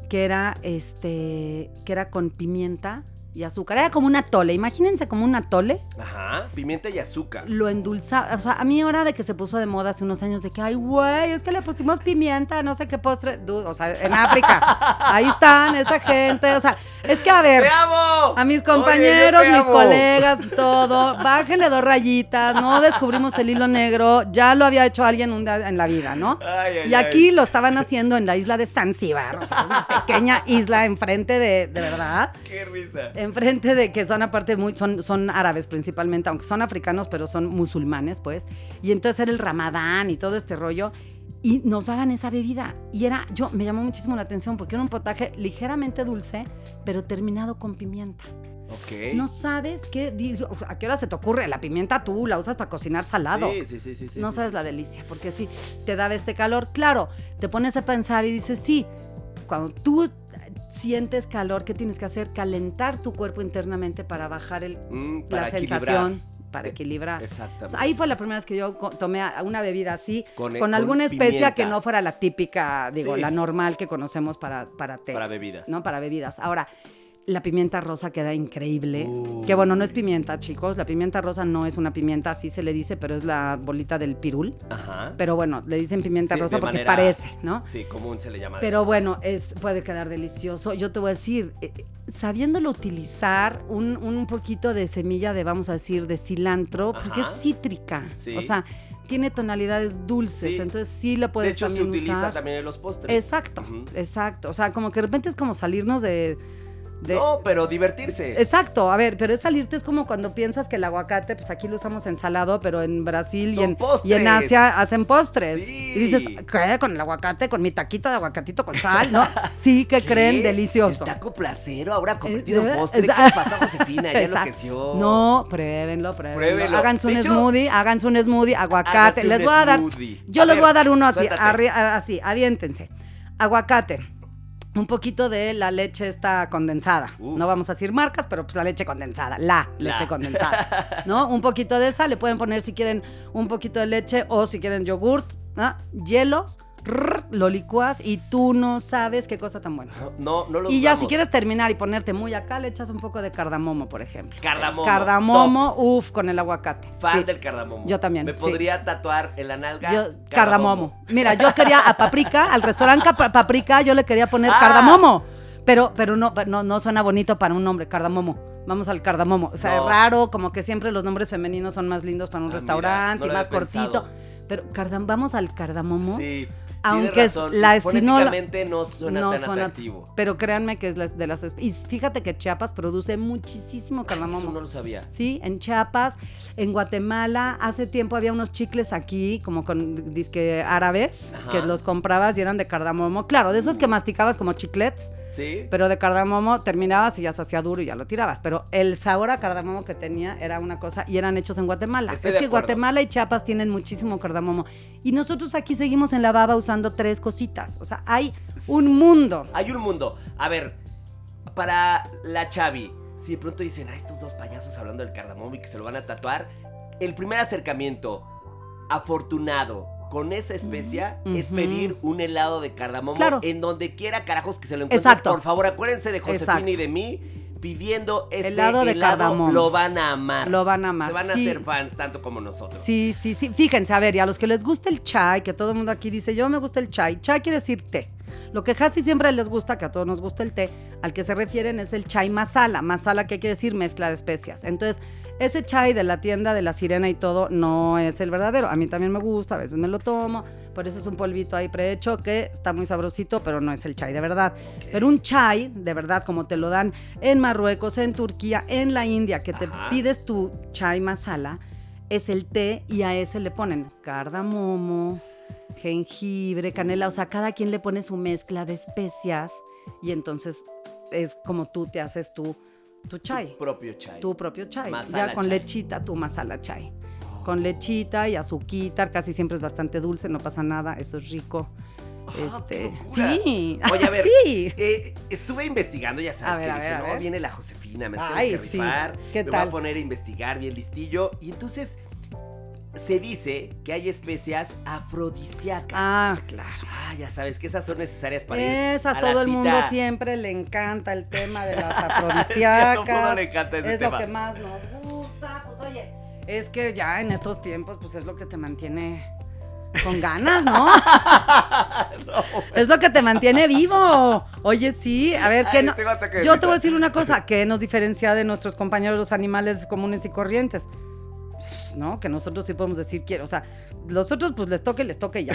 que era este que era con pimienta y azúcar. Era como un atole, imagínense como un atole. Ajá, pimienta y azúcar. Lo endulzaba, o sea, a mí ahora de que se puso de moda hace unos años de que, ay, güey, es que le pusimos pimienta, no sé qué postre, Dude, o sea, en África. *laughs* Ahí están, esta gente, o sea, es que a ver, ¡Te amo! a mis compañeros, mis amo. colegas, todo, bájenle dos rayitas, no descubrimos el hilo negro, ya lo había hecho alguien un día en la vida, ¿no? Ay, ay, Y aquí ay. lo estaban haciendo en la isla de Zanzíbar, o sea, una pequeña isla enfrente de, de verdad, *laughs* ¡Qué risa! Enfrente de que son aparte muy, son, son árabes principalmente, aunque son africanos, pero son musulmanes, pues. Y entonces era el ramadán y todo este rollo. Y nos daban esa bebida. Y era, yo, me llamó muchísimo la atención porque era un potaje ligeramente dulce, pero terminado con pimienta. Ok. No sabes qué, digo, a qué hora se te ocurre. La pimienta tú la usas para cocinar salado. Sí, sí, sí, sí. sí, no sabes sí. la delicia, porque sí, te daba este calor. Claro, te pones a pensar y dices, sí, cuando tú sientes calor, ¿qué tienes que hacer? Calentar tu cuerpo internamente para bajar el, Mm, la equilibrar. sensación, para Eh, equilibrar. Exactamente. O sea, ahí fue la primera vez que yo tomé una bebida así, Con- con, con alguna especia pimienta. que no fuera la típica, digo, Sí. la normal que conocemos para, para té. Para bebidas. ¿no? Para bebidas. Ahora, la pimienta rosa queda increíble. Uy. Que bueno, no es pimienta, chicos. La pimienta rosa no es una pimienta, así se le dice, pero es la bolita del pirul. Ajá. Pero bueno, le dicen pimienta Sí, rosa de porque manera- parece, ¿no? Sí, común se le llama. Pero bueno, es, puede quedar delicioso. Yo te voy a decir, eh, eh, sabiéndolo utilizar, un, un poquito de semilla de, vamos a decir, de cilantro, porque es cítrica. Sí. O sea, tiene tonalidades dulces, Sí. entonces sí de puedes hecho, se utiliza usar. también en los postres. Exacto, exacto. O sea, como que de repente es como salirnos de... de- No, pero divertirse. Exacto, a ver, pero es salirte es como cuando piensas que el aguacate, pues aquí lo usamos ensalado, pero en Brasil y en, y en Asia hacen postres. Sí. Y dices, ¿qué? Con el aguacate, con mi taquito de aguacatito con sal, ¿no? Sí, que ¿Qué? creen, delicioso. El taco placero ahora convertido en postre. ¿Qué exa- le pasó a Josefina? Ya Exacto. enloqueció. No, pruébenlo, pruébenlo. Pruébelo. Háganse un hecho- smoothie, háganse un smoothie, aguacate. Les voy a dar, smoothie. yo A les ver, voy a dar uno así, arri- así, aviéntense. Aguacate. Un poquito de la leche esta condensada. Uf. No vamos a decir marcas, pero pues la leche condensada. La, La. leche condensada. ¿No? *laughs* Un poquito de esa. Le pueden poner si quieren un poquito de leche o si quieren yogurt. ¿no? Hielos. Rrr, lo licuas y tú no sabes qué cosa tan buena. *laughs* No, no lo Y ya si quieres terminar y ponerte muy acá, le echas un poco de cardamomo, por ejemplo. Cardamomo, Cardamomo, uff, con el aguacate. Fan Sí. del cardamomo. Yo también, Me sí. podría tatuar en la nalga. Yo, cardamomo. Mira, yo quería a Paprika, al restaurante Paprika, yo le quería poner Ah. cardamomo. Pero, pero no, no, no suena bonito para un nombre, cardamomo. Vamos al cardamomo. O sea, No. es raro, como que siempre los nombres femeninos son más lindos para un Ah, mira, restaurante no y más cortito. pensado. Pero vamos al cardamomo. Sí. Aunque es la- si no Fonéticamente no suena no tan suena- atractivo. Pero créanme que es la- de las... Y fíjate que Chiapas produce muchísimo cardamomo. Eso no lo sabía. Sí, en Chiapas, en Guatemala, hace tiempo había unos chicles aquí, como con disque árabes, Ajá. que los comprabas y eran de cardamomo. Claro, de esos que masticabas como chiclets, ¿Sí? pero de cardamomo terminabas y ya se hacía duro y ya lo tirabas. Pero el sabor a cardamomo que tenía era una cosa y eran hechos en Guatemala. Estoy es que acuerdo. Guatemala y Chiapas tienen muchísimo cardamomo. Y nosotros aquí seguimos en la baba usando tres cositas. O sea, hay un mundo. Hay un mundo. A ver, para la Chavi, si de pronto dicen, ah, estos dos payasos hablando del cardamomo y que se lo van a tatuar, el primer acercamiento afortunado con esa especia es pedir un helado de cardamomo Claro. en donde quiera carajos que se lo encuentren. Exacto. Por favor, acuérdense de Josefina Exacto. y de mí pidiendo ese Helado de cardamomo. Lo van a amar. Lo van a amar, Se van a sí. hacer fans tanto como nosotros. Sí, sí, sí. Fíjense, a ver, y a los que les gusta el chai, que todo el mundo aquí dice, yo me gusta el chai. Chai quiere decir té. Lo que casi siempre les gusta, que a todos nos gusta el té, al que se refieren es el chai masala. Masala, ¿qué quiere decir? Mezcla de especias. Entonces, ese chai de la tienda de la sirena y todo no es el verdadero. A mí también me gusta, a veces me lo tomo. Por eso es un polvito ahí prehecho que está muy sabrosito, pero no es el chai de verdad. Pero un chai, de verdad, como te lo dan en Marruecos, en Turquía, en la India, que te Ajá. pides tu chai masala, es el té y a ese le ponen cardamomo, jengibre, canela, o sea, cada quien le pone su mezcla de especias y entonces es como tú te haces tu, tu chai, Propio chai. tu propio chai, Masala ya con chai. lechita, tu masala chai. Con lechita y azuquita, casi siempre es bastante dulce, no pasa nada, eso es rico. Ah, este, sí. Oye, a *laughs* ver, sí. eh, estuve investigando, ya sabes A ver, que a dije, a no, viene la Josefina, me tengo Ay, que sí. rifar, ¿Qué me voy tal? a poner a investigar bien listillo. Y entonces, se dice que hay especias afrodisíacas. Ah, claro. Ah, ya sabes que esas son necesarias para ir Esas, a la todo el mundo siempre le encanta el tema de *laughs* las Sí, a todo afrodisíacas. mundo le encanta ese es tema. lo que más nos gusta. Pues oye, es que ya en estos tiempos, pues es lo que te mantiene con ganas, ¿no? *laughs* es lo que te mantiene vivo. Oye, sí, a ver, ¿qué Ay, no? Yo te voy a decir una cosa, que nos diferencia de nuestros compañeros los animales comunes y corrientes. ¿No? Que nosotros sí podemos decir quiero, o sea, los otros pues les y les y ya.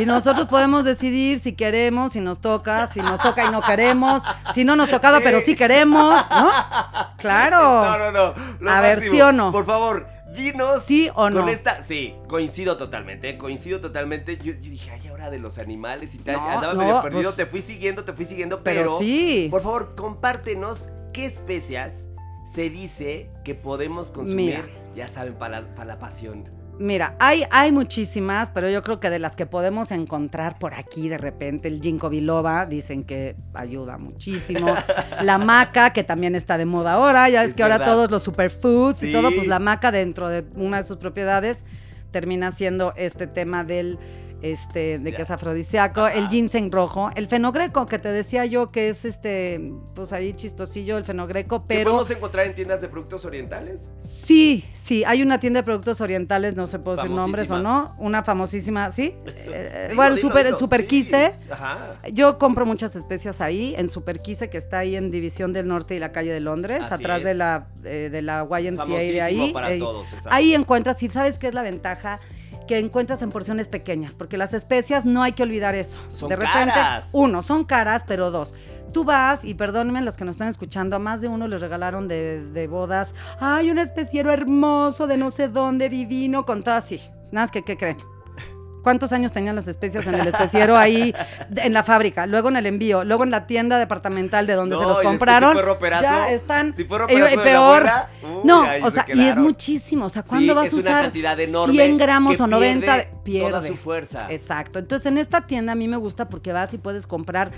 Y nosotros podemos decidir si queremos, si nos toca, si nos toca y no queremos, si no nos tocaba Sí. pero sí queremos, ¿no? Claro. No, no, no. lo A ver. ¿sí o no? Por favor, dinos. ¿Sí o no? Con esta, sí, coincido totalmente, eh, coincido totalmente. Yo, yo dije, ay, ahora de los animales y tal. No, Andaba no, medio perdido, pues- te fui siguiendo, te fui siguiendo, Pero pero. sí. Por favor, compártenos qué especias se dice que podemos consumir. Mira. Ya saben, para la, pa' la pasión. Mira, hay, hay muchísimas, pero yo creo que de las que podemos encontrar por aquí de repente, el ginkgo biloba, dicen que ayuda muchísimo. *laughs* La maca, que también está de moda ahora, ya es Es que ahora todos los superfoods y todo, pues la maca dentro de una de sus propiedades termina siendo este tema del este de que es afrodisíaco, el ginseng rojo, el fenogreco que te decía yo que es este pues ahí chistosillo el fenogreco, ¿Qué pero podemos encontrar en tiendas de productos orientales? Sí, sí, hay una tienda de productos orientales, no sé puedo decir nombres o no, una famosísima, ¿sí? Eh, Dilo, bueno, super, dilo. super Sí, Quise. Ajá. Yo compro muchas especias ahí, en Super Quise, que está ahí en División del Norte y la calle de Londres, Así atrás de la, eh, de la YMCA de ahí. para Eh, todos, exacto. Ahí encuentras, y ¿sabes qué es la ventaja? Que encuentras en porciones pequeñas, porque las especias no hay que olvidar eso. Son de repente, caras. uno, son caras, pero dos. Tú vas, y perdónenme los que nos están escuchando, a más de uno les regalaron de, de bodas, ay, un especiero hermoso de no sé dónde, divino, con todo así. Nada más que, ¿qué creen? ¿Cuántos años tenían las especias en el especiero ahí en la fábrica? Luego en el envío, luego en la tienda departamental de donde No, se los después si compraron. fue roperazo, ya están. si fue y- roperazo y de la peor. abuela, no, o se sea, y es muchísimo. O sea, ¿cuándo Sí, vas a una usar cantidad enorme 100 gramos o 90? pierde Pierde. toda su fuerza. Exacto. Entonces, en esta tienda a mí me gusta porque vas y puedes comprar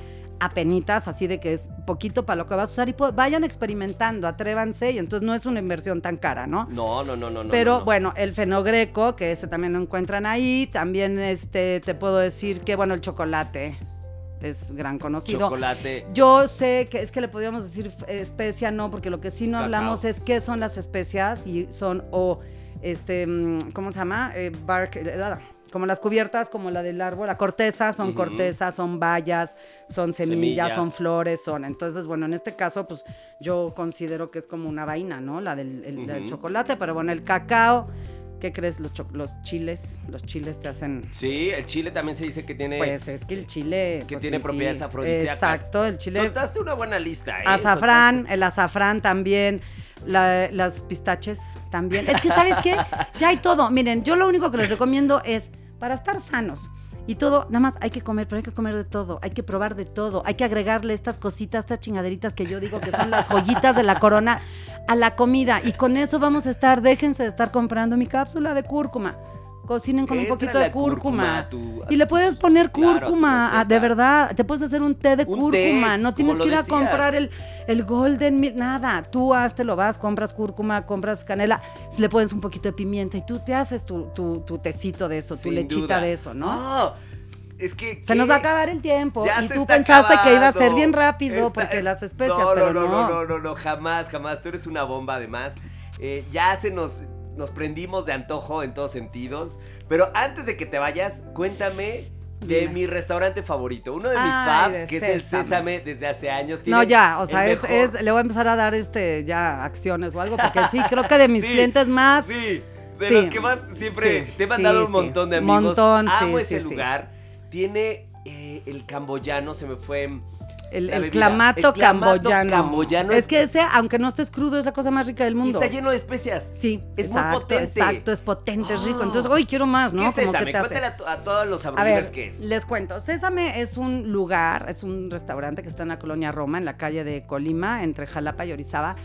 apenitas, así de que es poquito para lo que vas a usar y vayan experimentando, atrévanse y entonces no es una inversión tan cara, ¿no? No, no, no, no. Pero no, no. bueno, el fenogreco, que este también lo encuentran ahí, también este te puedo decir que bueno, el chocolate es gran conocido. Chocolate. Yo sé que es que le podríamos decir especia, no, porque lo que sí no Cacao. hablamos es qué son las especias y son o este, mm, ¿cómo se llama? Eh, bark, eh, ah, como las cubiertas, como la del árbol, la corteza, son Ujú. cortezas, son bayas, son semillas, Semillas. son flores, son. Entonces, bueno, en este caso, pues yo considero que es como una vaina, ¿no? La del, el- chocolate, pero bueno, el cacao, ¿qué crees? Los, los chiles, los chiles te hacen Sí, el chile también se dice que tiene. pues es que el chile. que pues, tiene sí, propiedades sí. afrodisíacas. Exacto, el chile. Soltaste una buena lista, ¿eh? Azafrán, el azafrán también. la- las pistaches también. Es que, ¿sabes qué? Ya hay todo. Miren, yo lo único que les recomiendo es para estar sanos. Y todo, nada más hay que comer, pero hay que comer de todo, hay que probar de todo, hay que agregarle estas cositas, estas chingaderitas que yo digo que son las joyitas de la corona a la comida. Y con eso vamos a estar, déjense de estar comprando mi cápsula de cúrcuma. Cocinen con un poquito de cúrcuma, y le puedes poner sí, claro, a tu cúrcuma, ah, de verdad. Te puedes hacer un té de Un cúrcuma. té, no tienes que ir a comprar el, el golden nada. Tú hazte lo vas, compras cúrcuma, compras canela, le pones un poquito de pimienta y tú te haces tu, tu, tu tecito de eso, tu Sin lechita duda. de eso, ¿no? No, es que. Se nos va a acabar el tiempo Ya y tú pensaste que iba a ser bien rápido Esta- porque las especias, no, pero no, no. no, no, no, no, jamás, jamás. Tú eres una bomba, además. Eh, ya se nos, nos prendimos de antojo en todos sentidos. Pero antes de que te vayas, cuéntame de Dime. mi restaurante favorito. Uno de mis Ay, faves, que es el Sésame. Desde hace años. No, ya, o sea, es, es- le voy a empezar a dar este ya acciones o algo, porque sí, creo que de mis *laughs* Sí, clientes más. Sí, de Sí. los que más siempre Sí, te he mandado un montón de amigos. Montón, Amo ese lugar. Tiene eh, el camboyano, se me fue. El, el clamato, El clamato camboyano. camboyano es, que ese, aunque no estés crudo, es la cosa más rica del Y mundo. está lleno de especias. Sí, Es muy potente. exacto, es potente, es rico. *gasps* Entonces, hoy quiero más, ¿no? ¿Qué es Como Sésame? que te. Cuéntale a, to- a todos los A abrolivers ver, qué es. les cuento. Sésame es un lugar, es un restaurante que está en la colonia Roma, en la calle de Colima, entre Jalapa y Orizaba,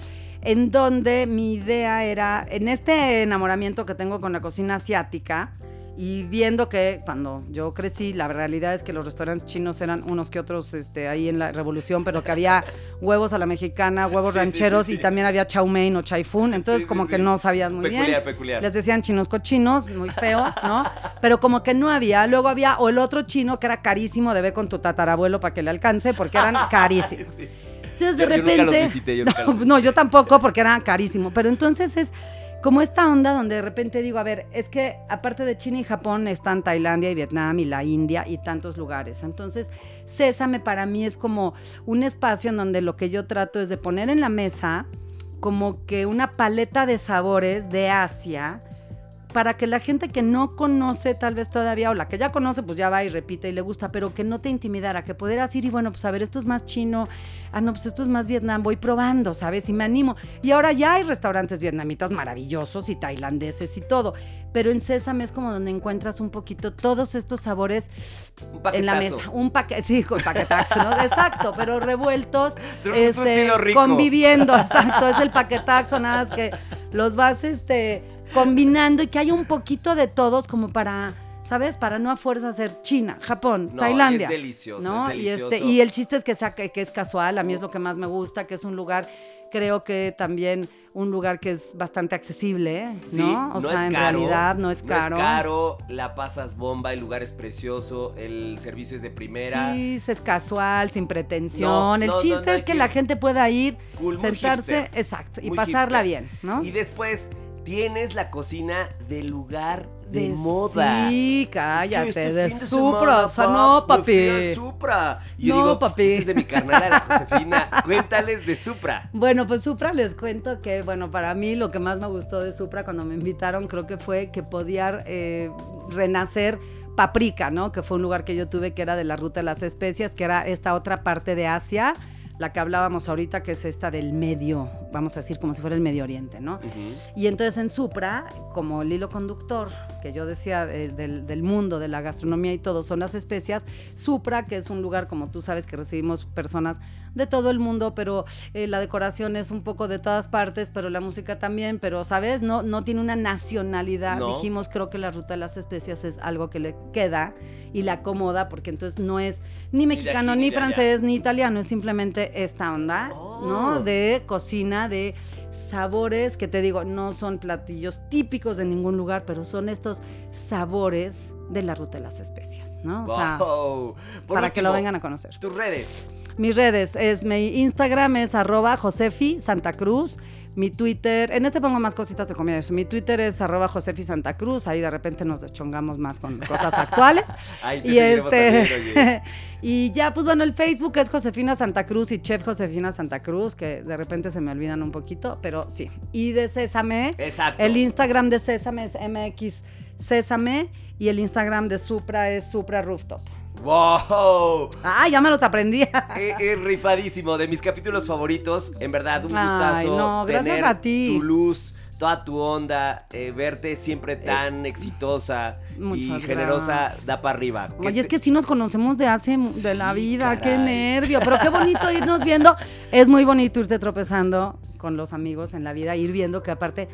en donde mi idea era, en este enamoramiento que tengo con la cocina asiática, Y viendo que cuando yo crecí, la realidad es que los restaurantes chinos eran unos que otros este, ahí en la revolución, pero que había *laughs* huevos a la mexicana, huevos Sí, rancheros sí, sí. y también había chow mein o chai fun. Entonces, como que no sabías muy Peculiar, bien. peculiar. Les decían chinos cochinos, muy feo, ¿no? Pero como que no había. Luego había, o el otro chino que era carísimo de ver con tu tatarabuelo para que le alcance, porque eran *laughs* carísimos. Entonces, de Yo- yo nunca repente. los visité, yo *laughs* nunca los no, no, yo tampoco, porque era carísimo. Pero entonces es como esta onda donde de repente digo, a ver, es que aparte de China y Japón están Tailandia y Vietnam y la India y tantos lugares. Entonces, Sésame para mí es como un espacio en donde lo que yo trato es de poner en la mesa como que una paleta de sabores de Asia para que la gente que no conoce tal vez todavía, o la que ya conoce, pues ya va y repite y le gusta, pero que no te intimidara, que pudieras ir y bueno, pues a ver, esto es más chino, ah, no, pues esto es más Vietnam, voy probando, ¿sabes? Y me animo. Y ahora ya hay restaurantes vietnamitas maravillosos y tailandeses y todo, pero en Sésame es como donde encuentras un poquito todos estos sabores en la mesa. Un paquete, sí, con paquetazo, ¿no? Exacto, pero revueltos, *laughs* este, rico. conviviendo, exacto, es el paquetazo, nada más que los vas este, combinando y que haya un poquito de todos como para, ¿sabes? Para no a fuerza ser China, Japón, No, Tailandia. es delicioso, ¿no? es Y, este, delicioso. y el chiste es que, sea, que, que es casual, a mí es lo que más me gusta, que es un lugar, creo que también un lugar que es bastante accesible, ¿eh? Sí, ¿no? O sea, es en caro, realidad no es caro. No es caro, la pasas bomba, el lugar es precioso, el servicio es de primera. Sí, es casual, sin pretensión. No, el no, no, chiste no es que, que- la gente pueda ir, Cool, sentarse, hipster. exacto, y pasarla hipster. bien, ¿no? Y después tienes la cocina del lugar de, De- moda. Sí, Es que cállate, este de Supra, o sea, no, me papi. fui Supra. Y yo No, digo, papi. "Esa es de mi carnal, la *laughs* Josefina. Cuéntales de Supra. Bueno, pues Supra les cuento que, bueno, para mí lo que más me gustó de Supra cuando me invitaron creo que fue que podía eh, renacer Paprika, ¿no? Que fue un lugar que yo tuve que era de la ruta de las especias, que era esta otra parte de Asia, la que hablábamos ahorita, que es esta del medio, vamos a decir como si fuera el Medio Oriente, ¿no? Y entonces en Supra, como el hilo conductor que yo decía eh, del, del mundo, de la gastronomía y todo, son las especias, Supra, que es un lugar, como tú sabes, que recibimos personas de todo el mundo, pero eh, la decoración es un poco de todas partes, pero la música también, pero, ¿sabes? No, no tiene una nacionalidad. No. Dijimos, creo que la ruta de las especias es algo que le queda y le acomoda, porque entonces no es ni mexicano, ni ni de allá. francés, ni italiano, es simplemente esta onda, Oh. ¿no? De cocina, de sabores que te digo, no son platillos típicos de ningún lugar, pero son estos sabores de la ruta de las especias, ¿no? O sea, Wow. Para que lo vengan a conocer. Tus redes. Mis redes es mi Instagram es arroba Josefi Santa Cruz. Mi Twitter, en este pongo más cositas de comida. Mi Twitter es arroba Josefi Santa Cruz. Ahí de repente nos deschongamos más con cosas actuales. *laughs* Ahí te y este también, *laughs* y ya, pues bueno, el Facebook es Josefina Santa Cruz y Chef Josefina Santa Cruz, que de repente se me olvidan un poquito, pero sí. Y de Sésame, Exacto. el Instagram de Sésame es MX Sésame y el Instagram de Supra es Supra Rooftop. ¡Wow! Ah, ya me los aprendí. Eh, rifadísimo, de mis capítulos favoritos. En verdad, un Ay, gustazo. no, gracias tener a ti. Tu luz, toda tu onda, eh, verte siempre tan exitosa y generosa, da para arriba. ¿Qué Oye, es que sí nos conocemos de hace, de la vida, qué nervio, pero qué bonito *laughs* irnos viendo. Es muy bonito irte tropezando con los amigos en la vida, ir viendo que aparte,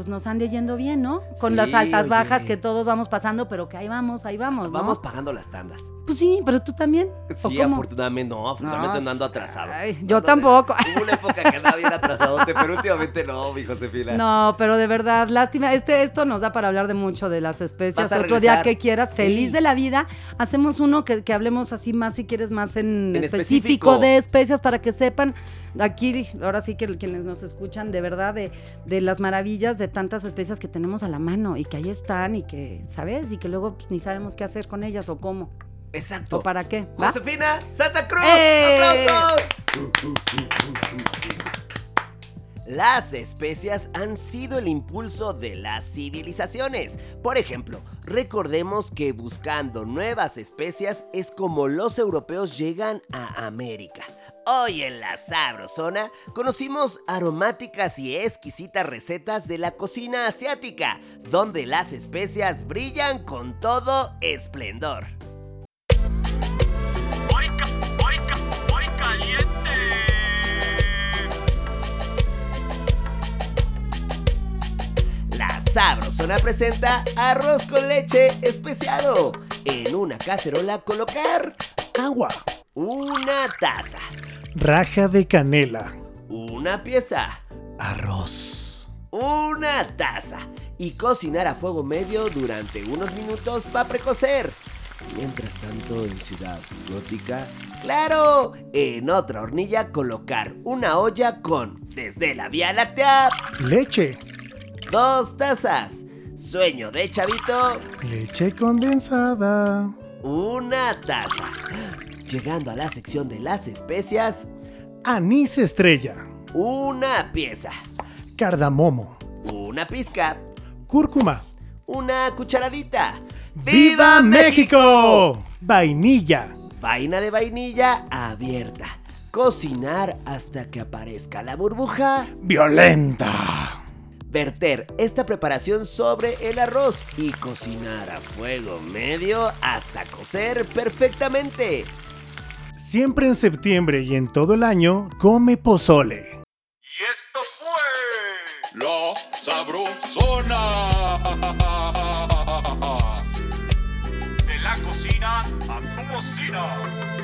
pues nos ande yendo bien, ¿no? Con Sí, las altas, oye. bajas que todos vamos pasando, pero que ahí vamos, ahí vamos, ¿no? Vamos pagando las tandas. Pues sí, pero tú también. ¿o Sí, afortunadamente no, afortunadamente no, ando atrasado. ay, yo tampoco. Hubo una época que andaba bien atrasadote, pero últimamente no, mi Josefina. No, pero de verdad, lástima. Este, esto nos da para hablar de mucho de las a Otro día que quieras, feliz Sí. de la vida. Hacemos uno que, que hablemos así más, si quieres, más en, En específico, específico. de especias para que sepan. Aquí, ahora sí que quienes nos escuchan, de verdad, de, de las maravillas de tantas especias que tenemos a la mano y que ahí están y que, ¿sabes? Y que luego pues, ni sabemos qué hacer con ellas o cómo Exacto. o para qué. ¿va? Josefina Santa Cruz. ¡Eh! ¡Aplausos! Las especias han sido el impulso de las civilizaciones. Por ejemplo, recordemos que buscando nuevas especias es como los europeos llegan a América. Hoy en la Sabrosona conocimos aromáticas y exquisitas recetas de la cocina asiática, donde las especias brillan con todo esplendor. La Sabrosona presenta arroz con leche especiado. En una cacerola colocar Agua. una taza, Raja de canela. una pieza, Arroz. una taza y cocinar a fuego medio durante unos minutos para precocer. Mientras tanto, en Ciudad Gótica, claro, en otra hornilla colocar una olla con, desde la Vía Láctea, Leche. dos tazas. Sueño de chavito, Leche condensada. Una taza. Llegando a la sección de las especias, Anís estrella. una pieza, Cardamomo. una pizca, Cúrcuma. una cucharadita. ¡Viva México! Vainilla. Vaina de vainilla abierta. Cocinar hasta que aparezca la burbuja. Violenta. Verter esta preparación sobre el arroz y cocinar a fuego medio hasta cocer perfectamente. Siempre en septiembre y en todo el año, come pozole. Y esto fue La Sabrosona. De la cocina a tu bocina.